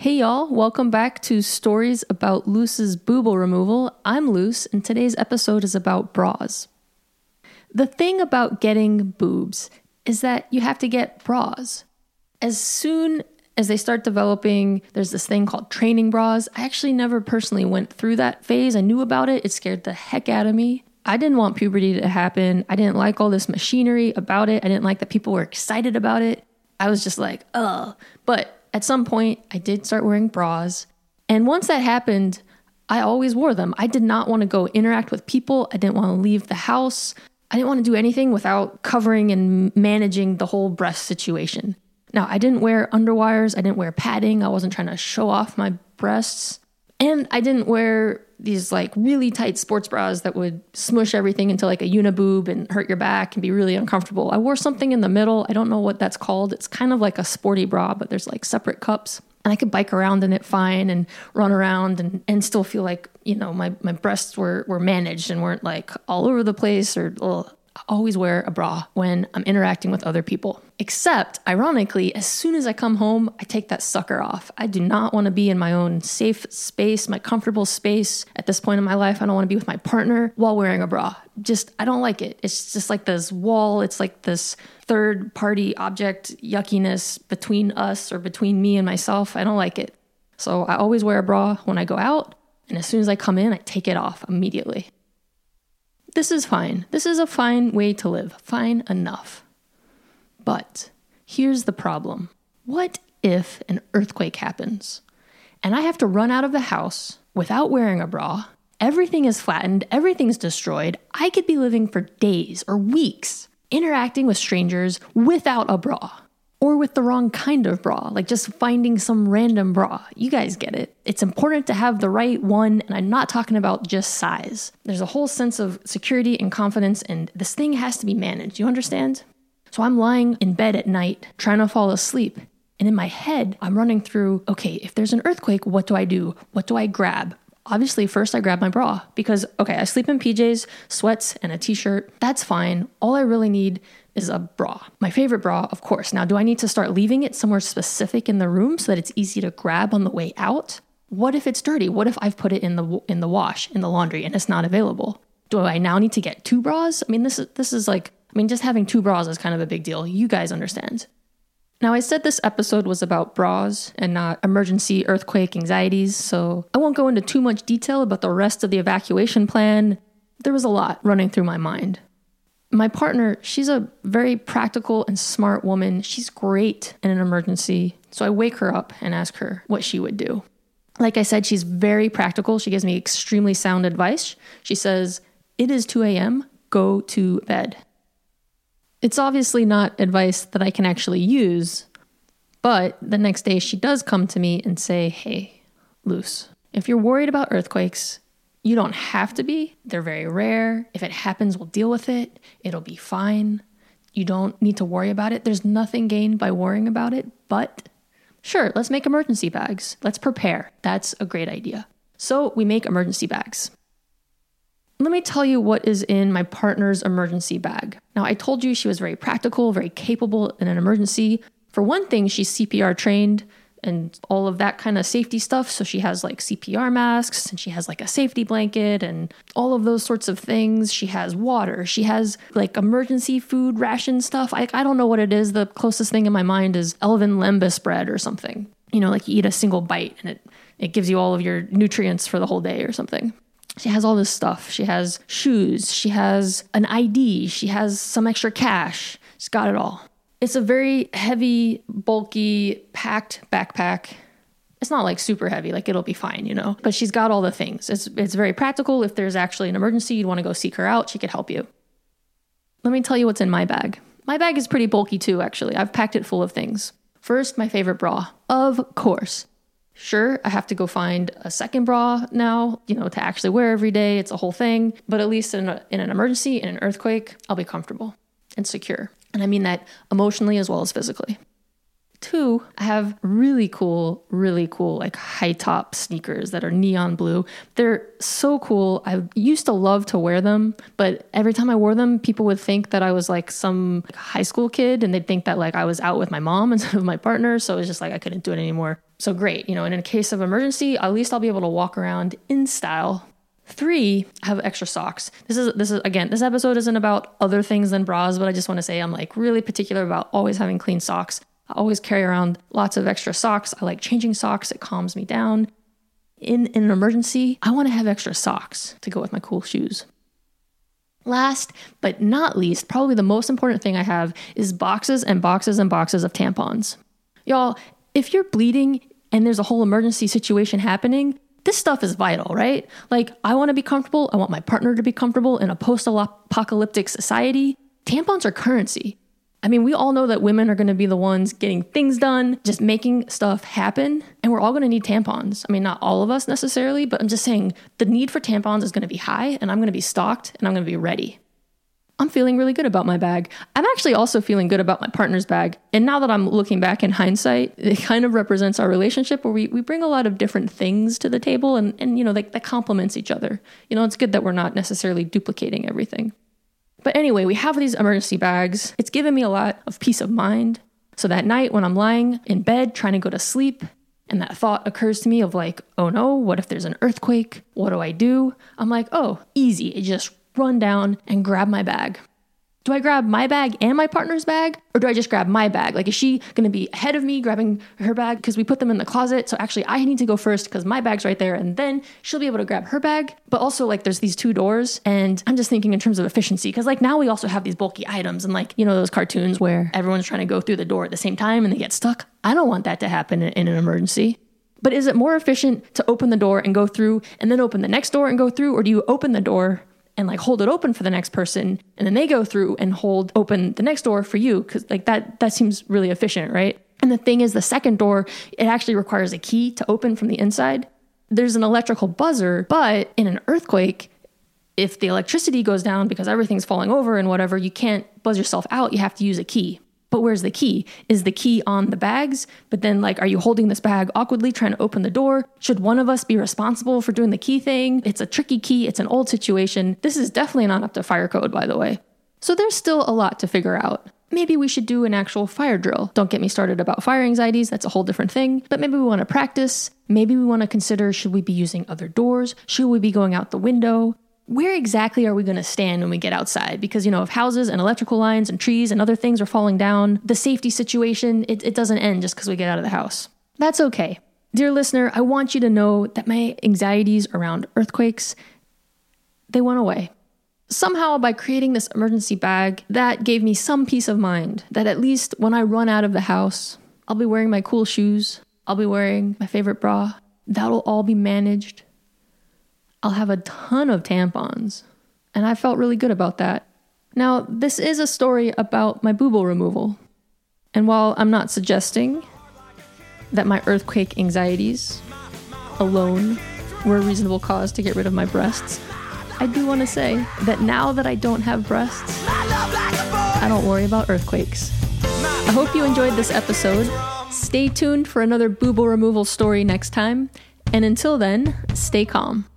Hey y'all, welcome back to Stories About Luce's Boobal Removal. I'm Luce, and today's episode is about bras. The thing about getting boobs is that you have to get bras. As soon as they start developing, there's this thing called training bras. I actually never personally went through that phase. I knew about it, it scared the heck out of me. I didn't want puberty to happen. I didn't like all this machinery about it. I didn't like that people were excited about it. I was just like, ugh. But at some point, I did start wearing bras. And once that happened, I always wore them. I did not want to go interact with people. I didn't want to leave the house. I didn't want to do anything without covering and managing the whole breast situation. Now, I didn't wear underwires. I didn't wear padding. I wasn't trying to show off my breasts. And I didn't wear these like really tight sports bras that would smush everything into like a uniboob and hurt your back and be really uncomfortable. I wore something in the middle. I don't know what that's called. It's kind of like a sporty bra, but there's like separate cups. And I could bike around in it fine and run around and, and still feel like, you know, my, my breasts were, were managed and weren't like all over the place or ugh always wear a bra when I'm interacting with other people. Except, ironically, as soon as I come home, I take that sucker off. I do not want to be in my own safe space, my comfortable space. At this point in my life, I don't want to be with my partner while wearing a bra. Just, I don't like it. It's just like this wall, it's like this third party object yuckiness between us or between me and myself. I don't like it. So I always wear a bra when I go out. And as soon as I come in, I take it off immediately. This is fine. This is a fine way to live. Fine enough. But here's the problem what if an earthquake happens and I have to run out of the house without wearing a bra? Everything is flattened, everything's destroyed. I could be living for days or weeks interacting with strangers without a bra or with the wrong kind of bra, like just finding some random bra. You guys get it. It's important to have the right one, and I'm not talking about just size. There's a whole sense of security and confidence, and this thing has to be managed. You understand? So I'm lying in bed at night trying to fall asleep. And in my head, I'm running through okay, if there's an earthquake, what do I do? What do I grab? Obviously, first I grab my bra because, okay, I sleep in PJs, sweats, and a t shirt. That's fine. All I really need is a bra. My favorite bra, of course. Now, do I need to start leaving it somewhere specific in the room so that it's easy to grab on the way out? What if it's dirty? What if I've put it in the in the wash, in the laundry and it's not available? Do I now need to get two bras? I mean, this is this is like I mean, just having two bras is kind of a big deal. You guys understand. Now, I said this episode was about bras and not emergency earthquake anxieties, so I won't go into too much detail about the rest of the evacuation plan. There was a lot running through my mind my partner, she's a very practical and smart woman. She's great in an emergency. So I wake her up and ask her what she would do. Like I said, she's very practical. She gives me extremely sound advice. She says, It is 2 a.m., go to bed. It's obviously not advice that I can actually use, but the next day she does come to me and say, Hey, Luce, if you're worried about earthquakes, you don't have to be. They're very rare. If it happens, we'll deal with it. It'll be fine. You don't need to worry about it. There's nothing gained by worrying about it, but sure, let's make emergency bags. Let's prepare. That's a great idea. So we make emergency bags. Let me tell you what is in my partner's emergency bag. Now, I told you she was very practical, very capable in an emergency. For one thing, she's CPR trained and all of that kind of safety stuff. So she has like CPR masks and she has like a safety blanket and all of those sorts of things. She has water. She has like emergency food ration stuff. I, I don't know what it is. The closest thing in my mind is Elven lembas bread or something. You know, like you eat a single bite and it, it gives you all of your nutrients for the whole day or something. She has all this stuff. She has shoes. She has an ID. She has some extra cash. She's got it all. It's a very heavy, bulky, packed backpack. It's not like super heavy, like it'll be fine, you know. But she's got all the things. It's it's very practical. If there's actually an emergency, you'd want to go seek her out. She could help you. Let me tell you what's in my bag. My bag is pretty bulky too, actually. I've packed it full of things. First, my favorite bra. Of course. Sure, I have to go find a second bra now, you know, to actually wear every day. It's a whole thing. But at least in, a, in an emergency, in an earthquake, I'll be comfortable and secure. And I mean that emotionally as well as physically. Two, I have really cool, really cool, like high top sneakers that are neon blue. They're so cool. I used to love to wear them, but every time I wore them, people would think that I was like some high school kid and they'd think that like I was out with my mom instead of my partner. So it was just like I couldn't do it anymore. So great, you know, and in a case of emergency, at least I'll be able to walk around in style Three, have extra socks. This is this is again, this episode isn't about other things than bras, but I just want to say I'm like really particular about always having clean socks. I always carry around lots of extra socks. I like changing socks, it calms me down. In, in an emergency, I want to have extra socks to go with my cool shoes. Last but not least, probably the most important thing I have is boxes and boxes and boxes of tampons. Y'all, if you're bleeding and there's a whole emergency situation happening, this stuff is vital, right? Like, I want to be comfortable. I want my partner to be comfortable in a post apocalyptic society. Tampons are currency. I mean, we all know that women are going to be the ones getting things done, just making stuff happen, and we're all going to need tampons. I mean, not all of us necessarily, but I'm just saying the need for tampons is going to be high, and I'm going to be stocked, and I'm going to be ready. I'm feeling really good about my bag. I'm actually also feeling good about my partner's bag. And now that I'm looking back in hindsight, it kind of represents our relationship where we, we bring a lot of different things to the table and, and you know, that, that complements each other. You know, it's good that we're not necessarily duplicating everything. But anyway, we have these emergency bags. It's given me a lot of peace of mind. So that night when I'm lying in bed trying to go to sleep, and that thought occurs to me of like, oh no, what if there's an earthquake? What do I do? I'm like, oh, easy. It just run down and grab my bag. Do I grab my bag and my partner's bag? Or do I just grab my bag? Like, is she to be ahead of me grabbing her bag because we put them in the closet? So actually, I need to go first because my bag's right there. And then she'll be able to grab her bag. But also, like, there's these two doors. And I'm just thinking in terms of efficiency because, like, now we also have these bulky items and, like, you know, those cartoons where everyone's trying to go through the door at the same time and they get stuck. I don't want that to happen in an emergency. But is it more efficient to open the door and go through and then open the next door and go through? Or do you open the door and like hold it open for the next person and then they go through and hold open the next door for you because like that that seems really efficient right? And the thing is the second door it actually requires a key to open from the inside. There's an electrical buzzer but in an earthquake if the electricity goes down because everything's falling over and whatever you can't buzz yourself out. You have to use a key but where's the key? Is the key on the bags? But then, like, are you holding this bag awkwardly trying to open the door? Should one of us be responsible for doing the key thing? It's a tricky key, it's an old situation. This is definitely not up to fire code, by the way. So there's still a lot to figure out. Maybe we should do an actual fire drill. Don't get me started about fire anxieties, that's a whole different thing. But maybe we want to practice. Maybe we want to consider should we be using other doors? Should we be going out the window? Where exactly are we going to stand when we get outside? Because, you know, if houses and electrical lines and trees and other things are falling down, the safety situation, it, it doesn't end just because we get out of the house. That's okay. Dear listener, I want you to know that my anxieties around earthquakes, they went away. Somehow, by creating this emergency bag, that gave me some peace of mind that at least when I run out of the house, I'll be wearing my cool shoes, I'll be wearing my favorite bra. That'll all be managed I'll have a ton of tampons. And I felt really good about that. Now, this is a story about my boobal removal. And while I'm not suggesting that my earthquake anxieties alone were a reasonable cause to get rid of my breasts, I do want to say that now that I don't have breasts, I don't worry about earthquakes. I hope you enjoyed this episode. Stay tuned for another boobal removal story next time. And until then, stay calm.